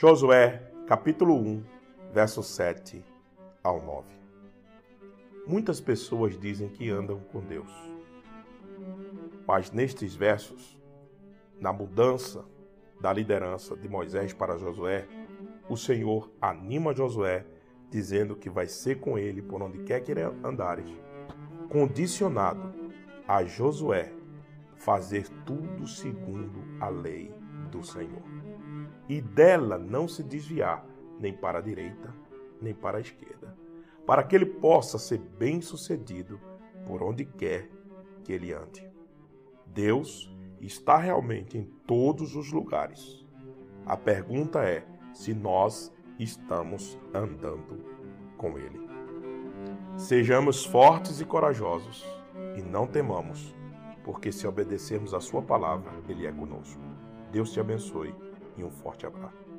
Josué, capítulo 1, verso 7 ao 9. Muitas pessoas dizem que andam com Deus. Mas nestes versos, na mudança da liderança de Moisés para Josué, o Senhor anima Josué, dizendo que vai ser com ele por onde quer que ele andares, condicionado a Josué fazer tudo segundo a lei do Senhor, e dela não se desviar nem para a direita, nem para a esquerda, para que ele possa ser bem-sucedido por onde quer que ele ande. Deus está realmente em todos os lugares. A pergunta é se nós estamos andando com Ele. Sejamos fortes e corajosos e não temamos, porque se obedecermos a Sua palavra, Ele é conosco. Deus te abençoe e um forte abraço.